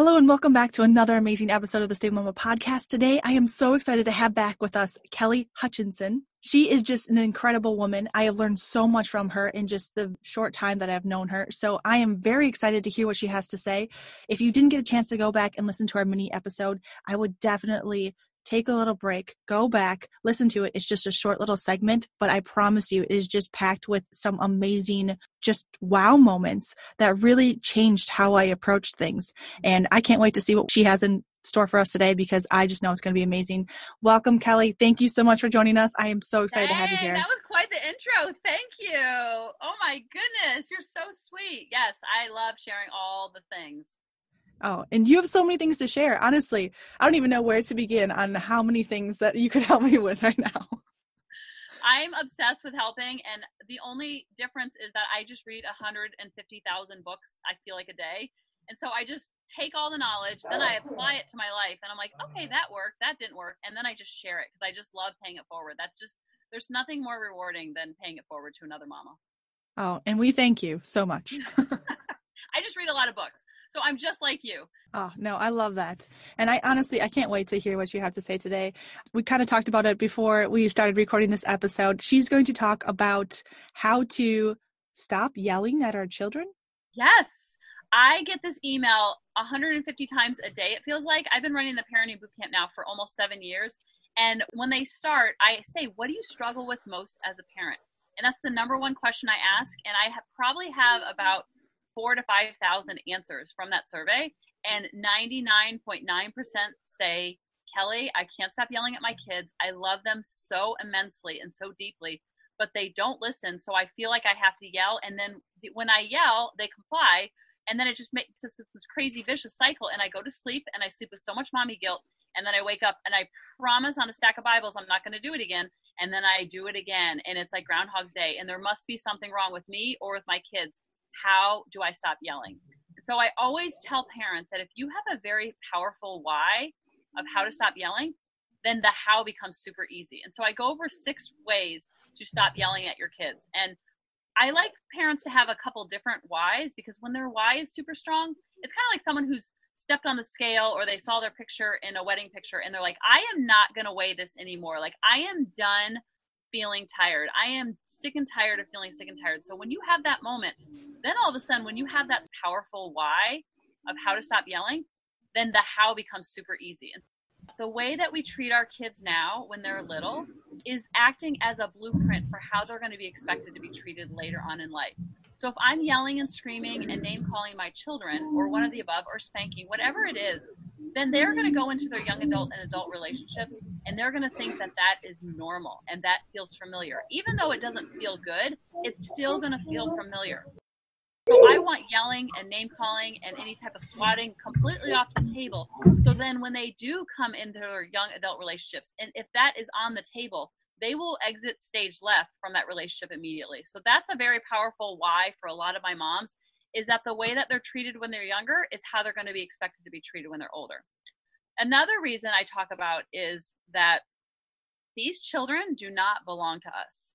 Hello and welcome back to another amazing episode of the Stable Mama podcast. Today, I am so excited to have back with us Kelly Hutchinson. She is just an incredible woman. I have learned so much from her in just the short time that I've known her. So I am very excited to hear what she has to say. If you didn't get a chance to go back and listen to our mini episode, I would definitely take a little break, go back, listen to it. It's just a short little segment, but I promise you, it is just packed with some amazing, just wow moments that really changed how I approached things. And I can't wait to see what she has in store for us today because I just know it's going to be amazing. Welcome, Kelly. Thank you so much for joining us. I am so excited hey, to have you here. That was quite the intro. Thank you. Oh my goodness, you're so sweet. Yes, I love sharing all the things. Oh, and you have so many things to share. Honestly, I don't even know where to begin on how many things that you could help me with right now. I'm obsessed with helping, and the only difference is that I just read 150,000 books, I feel like a day. And so I just take all the knowledge, then I oh. apply it to my life, and I'm like, okay, that worked, that didn't work. And then I just share it because I just love paying it forward. That's just, there's nothing more rewarding than paying it forward to another mama. Oh, and we thank you so much. I just read a lot of books. So I'm just like you. Oh, no, I love that. And I honestly, I can't wait to hear what you have to say today. We kind of talked about it before we started recording this episode. She's going to talk about how to stop yelling at our children. Yes. I get this email 150 times a day, it feels like. I've been running the parenting boot camp now for almost seven years. And when they start, I say, What do you struggle with most as a parent? And that's the number one question I ask. And I have, probably have about four to 5,000 answers from that survey. And 99.9% say, Kelly, I can't stop yelling at my kids. I love them so immensely and so deeply, but they don't listen. So I feel like I have to yell. And then when I yell, they comply. And then it just makes this, this crazy vicious cycle. And I go to sleep and I sleep with so much mommy guilt. And then I wake up and I promise on a stack of Bibles I'm not going to do it again. And then I do it again. And it's like Groundhog's Day. And there must be something wrong with me or with my kids how do I stop yelling? So I always tell parents that if you have a very powerful why of how to stop yelling, then the how becomes super easy. And so I go over six ways to stop yelling at your kids. And I like parents to have a couple different whys because when their why is super strong, it's kind of like someone who's stepped on the scale or they saw their picture in a wedding picture and they're like, I am not going to weigh this anymore. Like, I am done feeling tired. I am sick and tired of feeling sick and tired. So when you have that moment, then all of a sudden, when you have that powerful why of how to stop yelling, then the how becomes super easy. And the way that we treat our kids now when they're little is acting as a blueprint for how they're going to be expected to be treated later on in life. So if I'm yelling and screaming and name calling my children or one of the above or spanking, whatever it is, then they're going to go into their young adult and adult relationships and they're going to think that that is normal and that feels familiar. Even though it doesn't feel good, it's still going to feel familiar. So I want yelling and name calling and any type of swatting completely off the table. So then when they do come into their young adult relationships, and if that is on the table, they will exit stage left from that relationship immediately. So that's a very powerful why for a lot of my moms is that the way that they're treated when they're younger is how they're going to be expected to be treated when they're older. Another reason I talk about is that these children do not belong to us.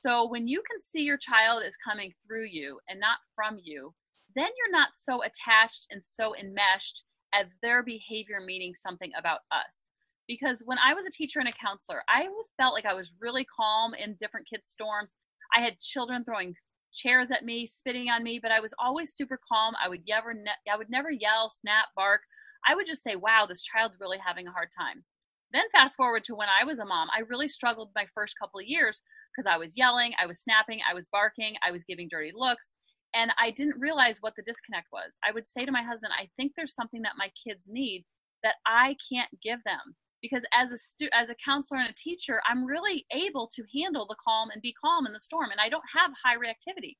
So when you can see your child is coming through you and not from you, then you're not so attached and so enmeshed as their behavior meaning something about us. Because when I was a teacher and a counselor, I always felt like I was really calm in different kids' storms. I had children throwing chairs at me, spitting on me, but I was always super calm. I would never, ne- I would never yell, snap, bark. I would just say, "Wow, this child's really having a hard time." Then fast forward to when I was a mom, I really struggled my first couple of years because I was yelling, I was snapping, I was barking, I was giving dirty looks, and I didn't realize what the disconnect was. I would say to my husband, I think there's something that my kids need that I can't give them because as a stu- as a counselor and a teacher, I'm really able to handle the calm and be calm in the storm and I don't have high reactivity.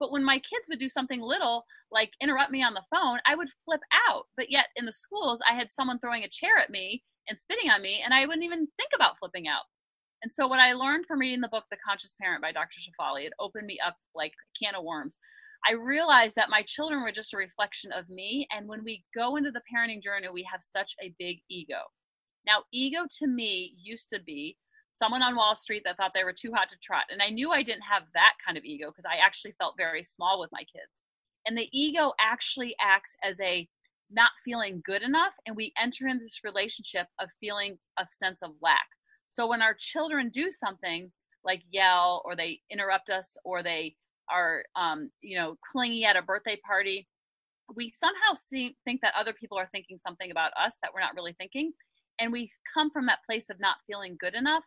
But when my kids would do something little, like interrupt me on the phone, I would flip out. But yet in the schools, I had someone throwing a chair at me and spitting on me, and I wouldn't even think about flipping out. And so, what I learned from reading the book, The Conscious Parent by Dr. Shefali, it opened me up like a can of worms. I realized that my children were just a reflection of me. And when we go into the parenting journey, we have such a big ego. Now, ego to me used to be someone on Wall Street that thought they were too hot to trot. And I knew I didn't have that kind of ego because I actually felt very small with my kids. And the ego actually acts as a not feeling good enough. And we enter into this relationship of feeling a sense of lack. So when our children do something like yell or they interrupt us or they are, um, you know, clingy at a birthday party, we somehow see, think that other people are thinking something about us that we're not really thinking. And we come from that place of not feeling good enough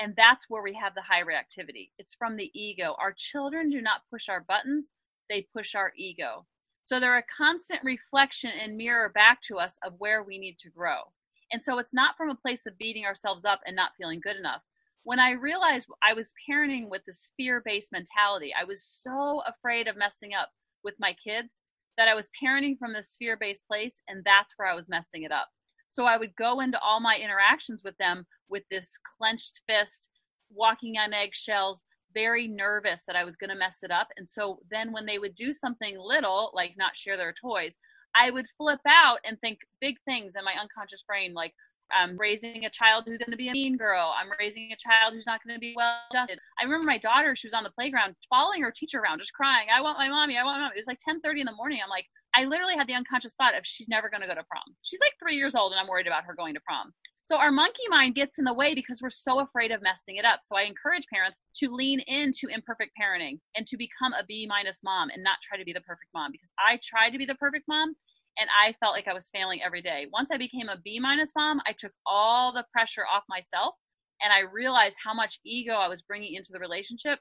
and that's where we have the high reactivity. It's from the ego. Our children do not push our buttons, they push our ego. So they're a constant reflection and mirror back to us of where we need to grow. And so it's not from a place of beating ourselves up and not feeling good enough. When I realized I was parenting with this fear based mentality, I was so afraid of messing up with my kids that I was parenting from this fear based place, and that's where I was messing it up. So I would go into all my interactions with them with this clenched fist, walking on eggshells, very nervous that I was going to mess it up. And so then when they would do something little, like not share their toys, I would flip out and think big things in my unconscious brain, like, I'm raising a child who's going to be a mean girl. I'm raising a child who's not going to be well adjusted. I remember my daughter, she was on the playground following her teacher around, just crying, I want my mommy, I want my mommy. It was like 10:30 in the morning. I'm like, I literally had the unconscious thought of she's never going to go to prom. She's like three years old and I'm worried about her going to prom. So our monkey mind gets in the way because we're so afraid of messing it up. So I encourage parents to lean into imperfect parenting and to become a B minus mom and not try to be the perfect mom because I tried to be the perfect mom and I felt like I was failing every day. Once I became a B minus mom, I took all the pressure off myself and I realized how much ego I was bringing into the relationship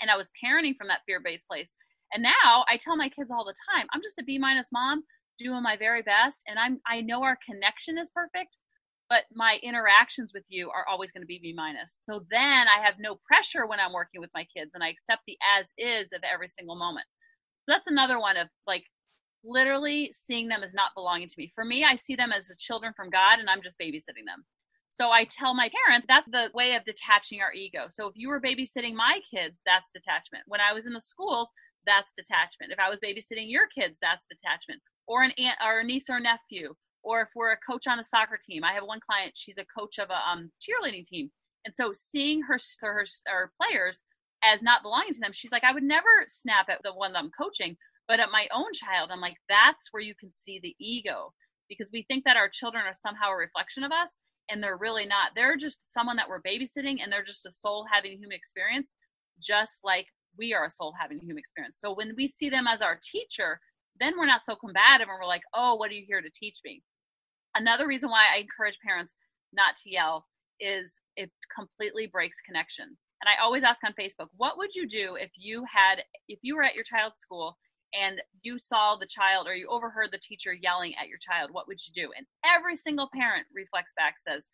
and I was parenting from that fear-based place. And now I tell my kids all the time, I'm just a B minus mom doing my very best and I'm I know our connection is perfect, but my interactions with you are always going to be B minus. So then I have no pressure when I'm working with my kids and I accept the as is of every single moment. So that's another one of like literally seeing them as not belonging to me. For me, I see them as the children from God and I'm just babysitting them. So I tell my parents that's the way of detaching our ego. So if you were babysitting my kids, that's detachment. When I was in the schools, that's detachment. If I was babysitting your kids, that's detachment. Or an aunt or a niece or nephew. Or if we're a coach on a soccer team. I have one client, she's a coach of a um, cheerleading team. And so seeing her, her, her players as not belonging to them, she's like, I would never snap at the one that I'm coaching, but at my own child, I'm like, that's where you can see the ego because we think that our children are somehow a reflection of us and they're really not. They're just someone that we're babysitting and they're just a soul having a human experience, just like we are a soul having a human experience. So when we see them as our teacher, then we're not so combative and we're like, oh, what are you here to teach me? Another reason why I encourage parents not to yell is it completely breaks connection. And I always ask on Facebook, what would you do if you had, if you were at your child's school and you saw the child or you overheard the teacher yelling at your child, what would you do? And every single parent reflects back says,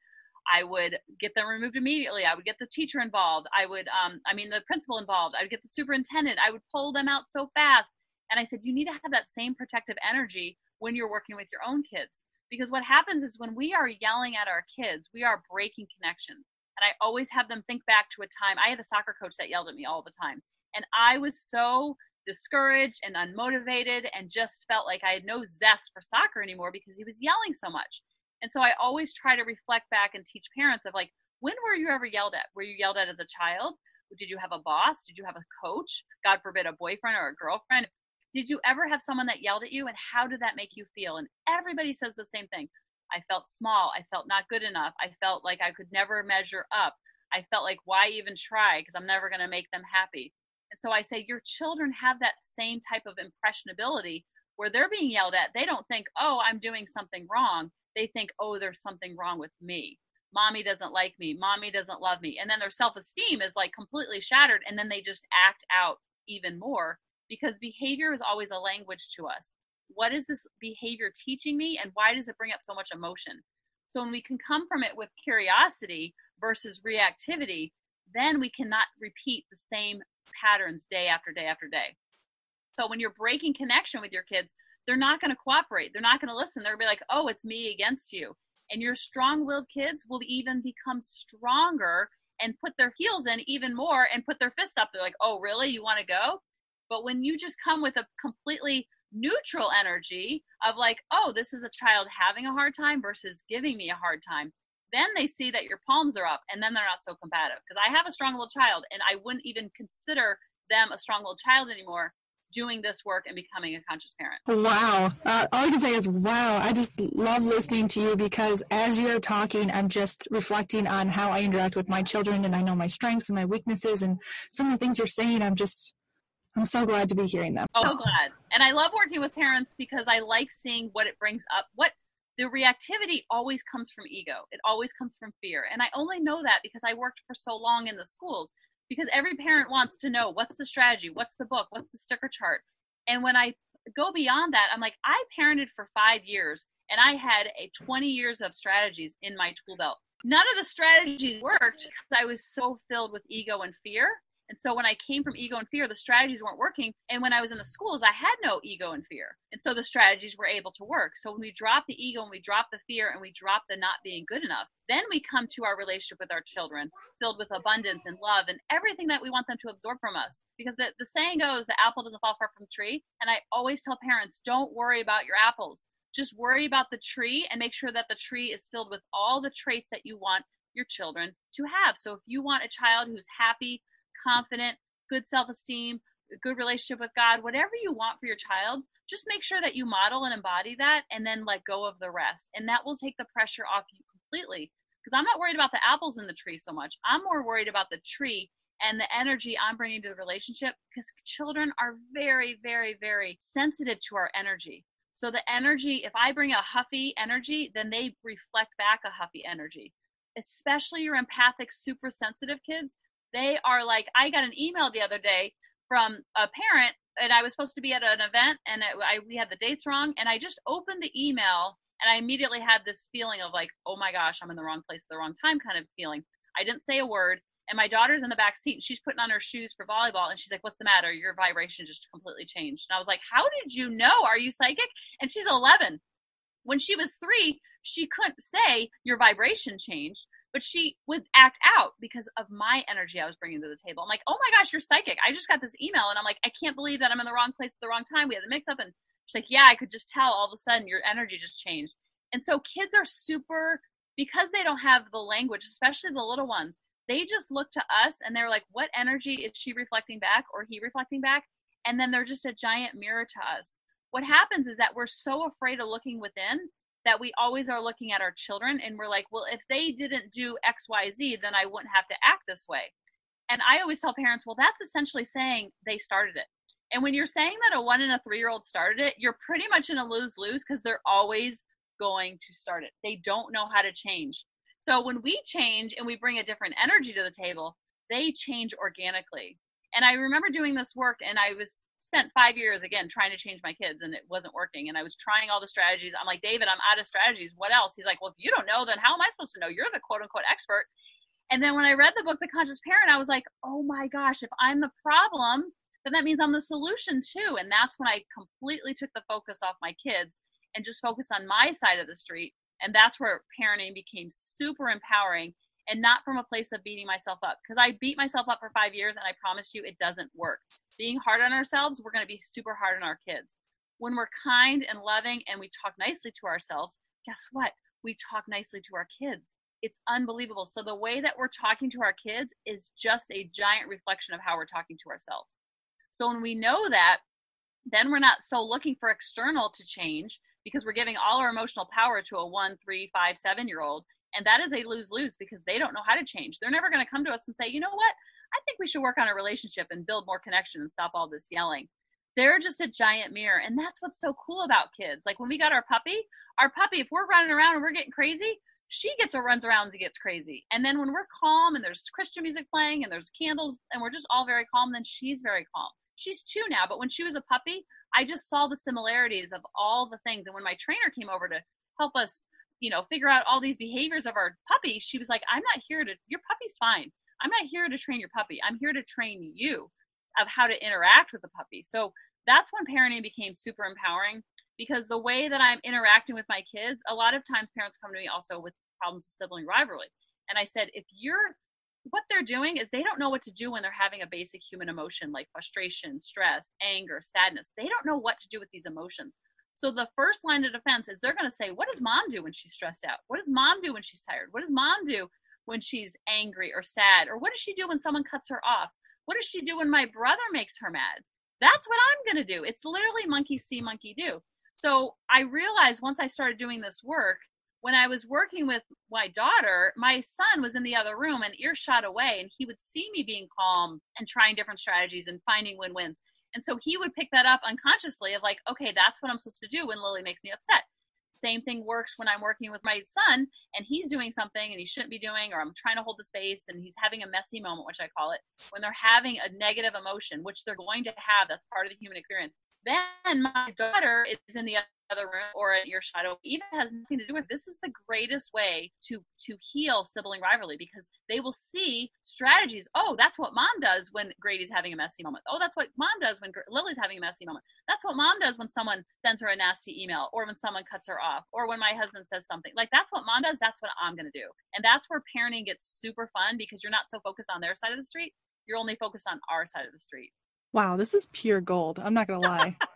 I would get them removed immediately. I would get the teacher involved. I would, um, I mean, the principal involved. I would get the superintendent. I would pull them out so fast. And I said, you need to have that same protective energy when you're working with your own kids. Because what happens is when we are yelling at our kids, we are breaking connection. And I always have them think back to a time I had a soccer coach that yelled at me all the time. And I was so discouraged and unmotivated and just felt like I had no zest for soccer anymore because he was yelling so much. And so I always try to reflect back and teach parents of like, when were you ever yelled at? Were you yelled at as a child? Did you have a boss? Did you have a coach? God forbid, a boyfriend or a girlfriend? Did you ever have someone that yelled at you? And how did that make you feel? And everybody says the same thing. I felt small. I felt not good enough. I felt like I could never measure up. I felt like, why even try? Because I'm never going to make them happy. And so I say, your children have that same type of impressionability where they're being yelled at. They don't think, oh, I'm doing something wrong. They think, oh, there's something wrong with me. mommy doesn't like me, mommy doesn't love me. And then their self esteem is like completely shattered. And then they just act out even more because behavior is always a language to us. What is this behavior teaching me and why does it bring up so much emotion? So when we can come from it with curiosity versus reactivity, then we cannot repeat the same patterns day after day after day. So when you're breaking connection with your kids, they're not going to cooperate. They're not going to listen. They'll be like, oh, it's me against you. And your strong willed kids will even become stronger and put their heels in even more and put their fist up. They're like, oh, really? You want to go? But when you just come with a completely neutral energy of like, oh, this is a child having a hard time versus giving me a hard time, then they see that your palms are up and then they're not so combative. Because I have a strong willed child and I wouldn't even consider them a strong willed child anymore doing this work and becoming a conscious parent. Wow. Uh, all I can say is, wow. I just love listening to you because as you're talking, I'm just reflecting on how I interact with my children and I know my strengths and my weaknesses and some of the things you're saying. I'm just, I'm so glad to be hearing them. Oh, so glad. And I love working with parents because I like seeing what it brings up. What the reactivity always comes from ego. It always comes from fear. And I only know that because I worked for so long in the schools because every parent wants to know what's the strategy, what's the book, what's the sticker chart. And when I go beyond that, I'm like, I parented for five years and I had a 20 years of strategies in my tool belt. None of the strategies worked because I was so filled with ego and fear and so when I came from ego and fear, the strategies weren't working. And when I was in the schools, I had no ego and fear. And so the strategies were able to work. So when we drop the ego and we drop the fear and we drop the not being good enough, then we come to our relationship with our children filled with abundance and love and everything that we want them to absorb from us. Because the, the saying goes, the apple doesn't fall far from the tree. And I always tell parents, don't worry about your apples. Just worry about the tree and make sure that the tree is filled with all the traits that you want your children to have. So if you want a child who's happy, confident, good self esteem, good relationship with God, whatever you want for your child, just make sure that you model and embody that and then let go of the rest. And that will take the pressure off you completely. Because I'm not worried about the apples in the tree so much. I'm more worried about the tree and the energy I'm bringing to the relationship because children are very, very, very sensitive to our energy. So the energy, if I bring a huffy energy, then they reflect back a huffy energy. Especially your empathic, super sensitive kids, they are like, I got an email the other day from a parent, and I was supposed to be at an event, and it, I, we had the dates wrong, and I just opened the email, and I immediately had this feeling of like, oh my gosh, I'm in the wrong place at the wrong time kind of feeling. I didn't say a word, and my daughter's in the back seat, and she's putting on her shoes for volleyball, and she's like, "What's the matter? Your vibration just completely changed." And I was like, "How did you know? Are you psychic?" And she's 11. When she was three, she couldn't say your vibration changed but she would act out because of my energy I was bringing to the table. I'm like, oh my gosh, you're psychic. I just got this email, and I'm like, I can't believe that I'm in the wrong place at the wrong time. We had a mix up, and she's like, yeah, I could just tell all of a sudden your energy just changed. And so kids are super because they don't have the language, especially the little ones. They just look to us and they're like, what energy is she reflecting back or he reflecting back? And then they're just a giant mirror to us. What happens is that we're so afraid of looking within that we always are looking at our children and we're like, well, if they didn't do XYZ, then I wouldn't have to act this way. And I always tell parents, well, that's essentially saying they started it. And when you're saying that a one and a three year old started it, you're pretty much in a lose lose because they're always going to start it. They don't know how to change. So when we change and we bring a different energy to the table, they change organically. And I remember doing this work and I was spent five years again trying to change my kids and it wasn't working. And I was trying all the strategies. I'm like, David, I'm out of strategies. What else? He's like, Well, if you don't know, then how am I supposed to know? You're the quote unquote expert. And then when I read the book, The Conscious Parent, I was like, Oh my gosh, if I'm the problem, then that means I'm the solution too. And that's when I completely took the focus off my kids and just focused on my side of the street. And that's where parenting became super empowering and not from a place of beating myself up because I beat myself up for five years and I promise you it doesn't work. Being hard on ourselves, we're going to be super hard on our kids. When we're kind and loving and we talk nicely to ourselves, guess what? We talk nicely to our kids. It's unbelievable. So the way that we're talking to our kids is just a giant reflection of how we're talking to ourselves. So when we know that, then we're not so looking for external to change because we're giving all our emotional power to a one, three, five, seven year old and that is a lose lose because they don't know how to change. They're never going to come to us and say, you know what? I think we should work on a relationship and build more connection and stop all this yelling. They're just a giant mirror. And that's what's so cool about kids. Like when we got our puppy, our puppy, if we're running around and we're getting crazy, she gets or runs around and gets crazy. And then when we're calm and there's Christian music playing and there's candles and we're just all very calm, then she's very calm. She's two now, but when she was a puppy, I just saw the similarities of all the things. And when my trainer came over to help us, you know, figure out all these behaviors of our puppy, she was like, I'm not here to, your puppy's fine. I'm not here to train your puppy. I'm here to train you of how to interact with the puppy. So that's when parenting became super empowering because the way that I'm interacting with my kids, a lot of times parents come to me also with problems with sibling rivalry. And I said, if you're what they're doing is they don't know what to do when they're having a basic human emotion like frustration, stress, anger, sadness. They don't know what to do with these emotions. So the first line of defense is they're going to say, What does mom do when she's stressed out? What does mom do when she's tired? What does mom do when she's angry or sad? Or what does she do when someone cuts her off? What does she do when my brother makes her mad? That's what I'm going to do. It's literally monkey see, monkey do. So I realized once I started doing this work when I was working with my daughter, my son was in the other room and earshot away, and he would see me being calm and trying different strategies and finding win wins. And so he would pick that up unconsciously of like, okay, that's what I'm supposed to do when Lily makes me upset. Same thing works when I'm working with my son and he's doing something and he shouldn't be doing, or I'm trying to hold the space and he's having a messy moment, which I call it, when they're having a negative emotion, which they're going to have. That's part of the human experience. Then my daughter is in the other room or at your shadow even has nothing to do with this is the greatest way to to heal sibling rivalry because they will see strategies. Oh that's what mom does when grady's having a messy moment. Oh that's what mom does when lily's having a messy moment. That's what mom does when someone sends her a nasty email or when someone cuts her off or when my husband says something. Like that's what mom does. That's what i'm going to do. And that's where parenting gets super fun because you're not so focused on their side of the street. You're only focused on our side of the street. Wow this is pure gold. I'm not going to lie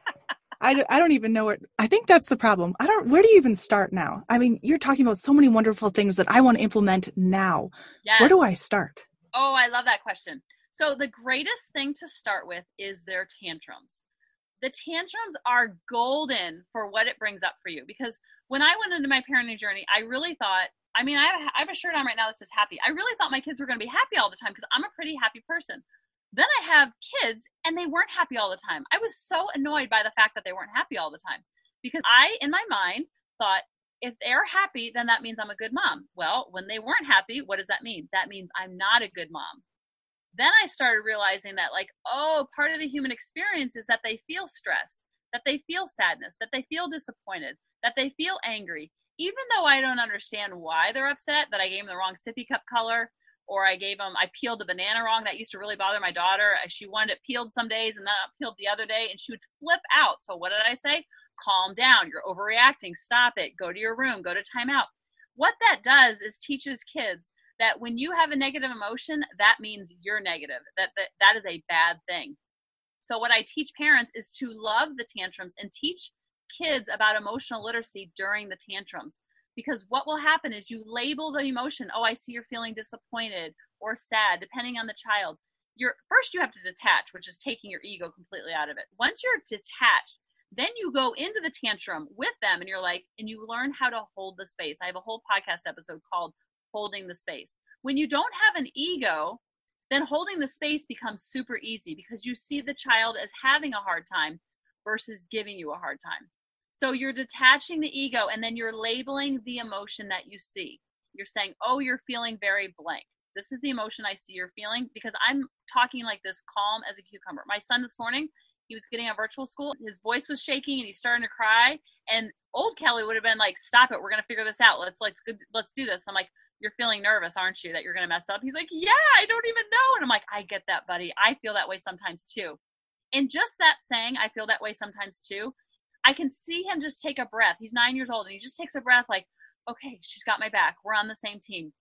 I, I don't even know what I think that's the problem. I don't where do you even start now? I mean, you're talking about so many wonderful things that I want to implement now. Yes. Where do I start? Oh, I love that question. So the greatest thing to start with is their tantrums. The tantrums are golden for what it brings up for you because when I went into my parenting journey, I really thought I mean, I have, I have a shirt on right now that says happy. I really thought my kids were going to be happy all the time because I'm a pretty happy person. Then I have kids and they weren't happy all the time. I was so annoyed by the fact that they weren't happy all the time because I, in my mind, thought if they're happy, then that means I'm a good mom. Well, when they weren't happy, what does that mean? That means I'm not a good mom. Then I started realizing that, like, oh, part of the human experience is that they feel stressed, that they feel sadness, that they feel disappointed, that they feel angry. Even though I don't understand why they're upset, that I gave them the wrong sippy cup color, or I gave them I peeled the banana wrong. That used to really bother my daughter. Uh, she wanted it peeled some days and not peeled the other day, and she would flip out. So what did I say? Calm down. You're overreacting. Stop it. Go to your room. Go to timeout. What that does is teaches kids that when you have a negative emotion, that means you're negative. That that, that is a bad thing. So what I teach parents is to love the tantrums and teach kids about emotional literacy during the tantrums because what will happen is you label the emotion oh i see you're feeling disappointed or sad depending on the child. You're first you have to detach which is taking your ego completely out of it. Once you're detached then you go into the tantrum with them and you're like and you learn how to hold the space. I have a whole podcast episode called holding the space. When you don't have an ego then holding the space becomes super easy because you see the child as having a hard time versus giving you a hard time so you're detaching the ego and then you're labeling the emotion that you see. You're saying, oh, you're feeling very blank. This is the emotion I see you're feeling because I'm talking like this calm as a cucumber. My son this morning, he was getting a virtual school. His voice was shaking and he's starting to cry. And old Kelly would have been like, stop it. We're going to figure this out. Let's like, let's do this. I'm like, you're feeling nervous, aren't you? That you're going to mess up. He's like, yeah, I don't even know. And I'm like, I get that, buddy. I feel that way sometimes too. And just that saying, I feel that way sometimes too, I can see him just take a breath. He's nine years old and he just takes a breath like, okay, she's got my back. We're on the same team.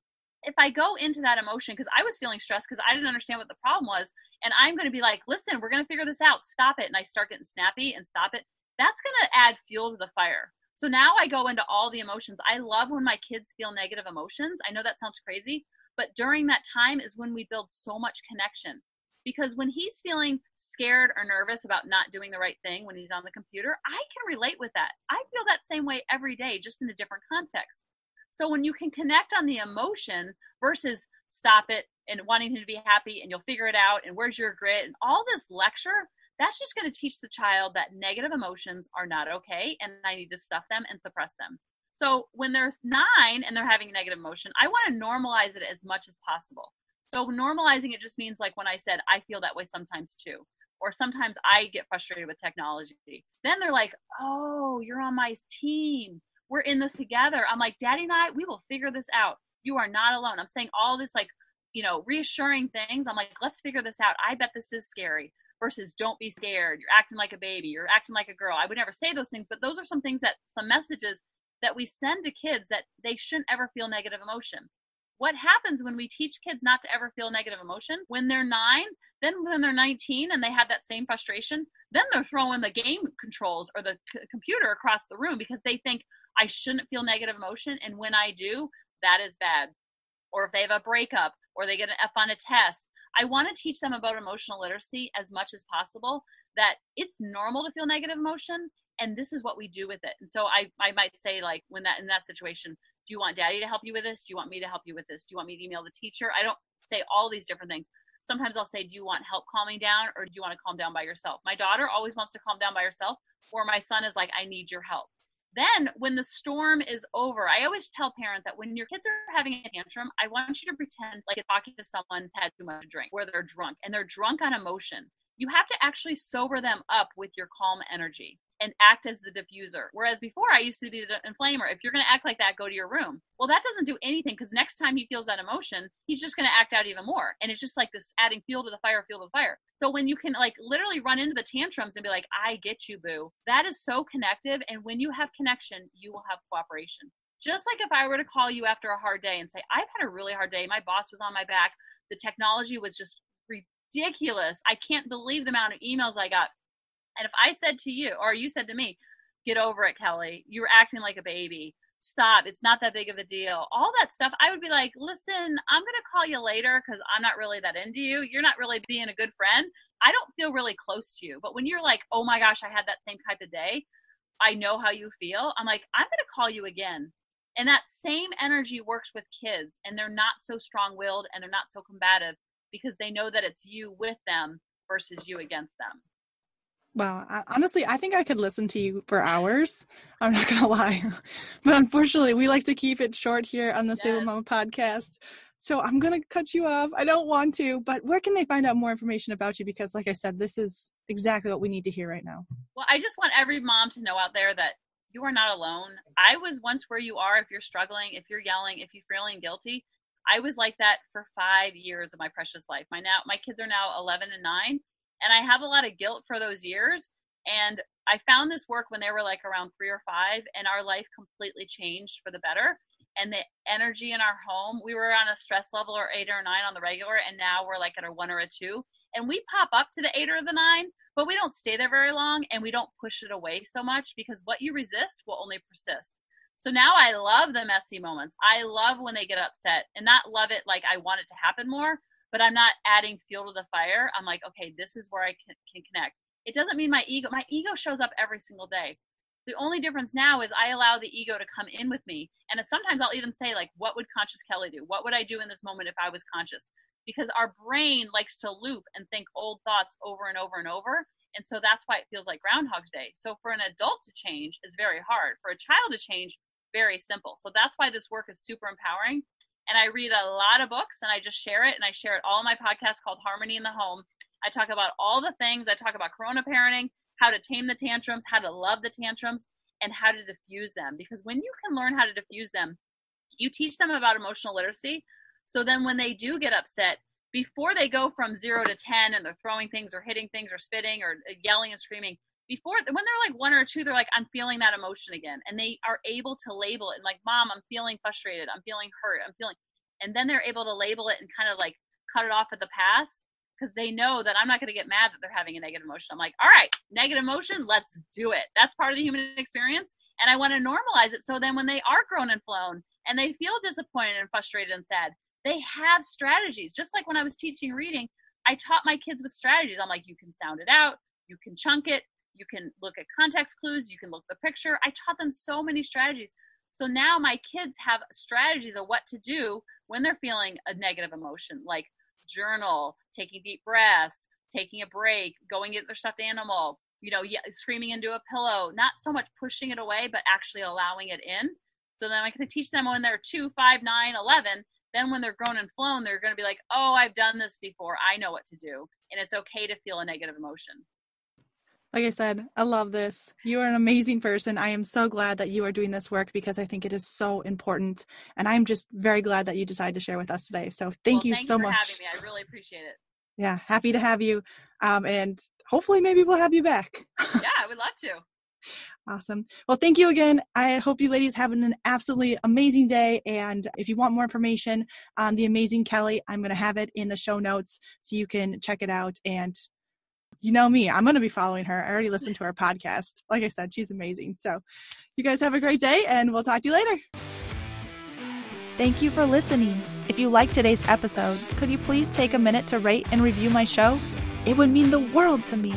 If I go into that emotion, because I was feeling stressed because I didn't understand what the problem was, and I'm going to be like, listen, we're going to figure this out. Stop it. And I start getting snappy and stop it. That's going to add fuel to the fire. So now I go into all the emotions. I love when my kids feel negative emotions. I know that sounds crazy, but during that time is when we build so much connection because when he's feeling scared or nervous about not doing the right thing when he's on the computer, I can relate with that. I feel that same way every day, just in a different context. So when you can connect on the emotion versus stop it and wanting him to be happy and you'll figure it out and where's your grit and all this lecture, that's just going to teach the child that negative emotions are not okay and I need to stuff them and suppress them. So when they're nine and they're having negative emotion, I want to normalize it as much as possible. So normalizing it just means like when I said, I feel that way sometimes too. Or sometimes I get frustrated with technology. Then they're like, oh, you're on my team. We're in this together. I'm like, Daddy and I, we will figure this out. You are not alone. I'm saying all this like, you know, reassuring things. I'm like, let's figure this out. I bet this is scary versus don't be scared. You're acting like a baby. You're acting like a girl. I would never say those things, but those are some things that some messages that we send to kids that they shouldn't ever feel negative emotion. What happens when we teach kids not to ever feel negative emotion? When they're nine, then when they're 19 and they have that same frustration, then they're throwing the game controls or the c- computer across the room because they think I shouldn't feel negative emotion. And when I do, that is bad. Or if they have a breakup or they get an F on a test, I want to teach them about emotional literacy as much as possible that it's normal to feel negative emotion and this is what we do with it. And so I, I might say like when that in that situation, do you want daddy to help you with this? Do you want me to help you with this? Do you want me to email the teacher? I don't say all these different things. Sometimes I'll say, do you want help calming down or do you want to calm down by yourself? My daughter always wants to calm down by herself, or my son is like, I need your help. Then, when the storm is over, I always tell parents that when your kids are having a tantrum, I want you to pretend like you're talking to someone had too much to drink, where they're drunk and they're drunk on emotion. You have to actually sober them up with your calm energy and act as the diffuser. Whereas before I used to be the inflamer. If you're going to act like that, go to your room. Well, that doesn't do anything because next time he feels that emotion, he's just going to act out even more. And it's just like this adding fuel to the fire, fuel to the fire. So when you can like literally run into the tantrums and be like, I get you, boo, that is so connective. And when you have connection, you will have cooperation. Just like if I were to call you after a hard day and say, I've had a really hard day. My boss was on my back. The technology was just ridiculous. I can't believe the amount of emails I got and if I said to you, or you said to me, get over it, Kelly, you're acting like a baby. Stop. It's not that big of a deal. All that stuff, I would be like, listen, I'm going to call you later because I'm not really that into you. You're not really being a good friend. I don't feel really close to you. But when you're like, oh my gosh, I had that same type of day, I know how you feel. I'm like, I'm going to call you again. And that same energy works with kids, and they're not so strong willed and they're not so combative because they know that it's you with them versus you against them. Wow. I, honestly, I think I could listen to you for hours. I'm not going to lie. but unfortunately, we like to keep it short here on the yes. Stable Mama podcast. So I'm going to cut you off. I don't want to, but where can they find out more information about you? Because, like I said, this is exactly what we need to hear right now. Well, I just want every mom to know out there that you are not alone. I was once where you are if you're struggling, if you're yelling, if you're feeling guilty. I was like that for five years of my precious life. My now my kids are now 11 and 9 and I have a lot of guilt for those years. And I found this work when they were like around three or five, and our life completely changed for the better. And the energy in our home, we were on a stress level or eight or nine on the regular, and now we're like at a one or a two. And we pop up to the eight or the nine, but we don't stay there very long and we don't push it away so much because what you resist will only persist. So now I love the messy moments. I love when they get upset and not love it like I want it to happen more, but I'm not adding fuel to the fire. I'm like, okay, this is where I can, can connect. It doesn't mean my ego, my ego shows up every single day. The only difference now is I allow the ego to come in with me. And sometimes I'll even say, like, what would conscious Kelly do? What would I do in this moment if I was conscious? Because our brain likes to loop and think old thoughts over and over and over. And so that's why it feels like Groundhog's Day. So for an adult to change is very hard. For a child to change, very simple. So that's why this work is super empowering and I read a lot of books and I just share it and I share it all in my podcast called Harmony in the Home. I talk about all the things. I talk about corona parenting, how to tame the tantrums, how to love the tantrums, and how to diffuse them. Because when you can learn how to diffuse them, you teach them about emotional literacy. So then when they do get upset, before they go from zero to 10 and they're throwing things or hitting things or spitting or yelling and screaming, before when they're like one or two they're like i'm feeling that emotion again and they are able to label it and like mom i'm feeling frustrated. I'm feeling hurt. I'm feeling and then they're able to label it and kind of like cut it off at the pass because they know that i'm not going to get mad that they're having a negative emotion. I'm like all right negative emotion let's do it. That's part of the human experience and i want to normalize it so then when they are grown and flown and they feel disappointed and frustrated and sad they have strategies. Just like when i was teaching reading i taught my kids with strategies. I'm like you can sound it out. You can chunk it you can look at context clues you can look the picture i taught them so many strategies so now my kids have strategies of what to do when they're feeling a negative emotion like journal taking deep breaths taking a break going get their stuffed animal you know screaming into a pillow not so much pushing it away but actually allowing it in So then I can teach them when they're two, five, nine, eleven. Then when they're grown and flown, they're going to be like, oh, I've done this before. I know what to do. And it's okay to feel a negative emotion. Like I said, I love this. You are an amazing person. I am so glad that you are doing this work because I think it is so important. And I'm just very glad that you decided to share with us today. So thank well, you thank so you for much. having me. I really appreciate it. Yeah, happy to have you. Um, and hopefully, maybe we'll have you back. yeah, I would love to. Awesome. Well, thank you again. I hope you ladies have an absolutely amazing day. And if you want more information on the amazing Kelly, I'm going to have it in the show notes so you can check it out. And you know me, I'm going to be following her. I already listened to her podcast. Like I said, she's amazing. So you guys have a great day and we'll talk to you later. Thank you for listening. If you liked today's episode, could you please take a minute to rate and review my show? It would mean the world to me.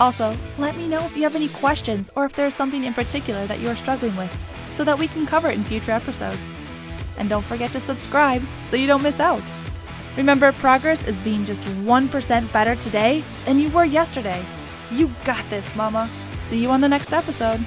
Also, let me know if you have any questions or if there's something in particular that you are struggling with so that we can cover it in future episodes. And don't forget to subscribe so you don't miss out. Remember, progress is being just 1% better today than you were yesterday. You got this, Mama. See you on the next episode.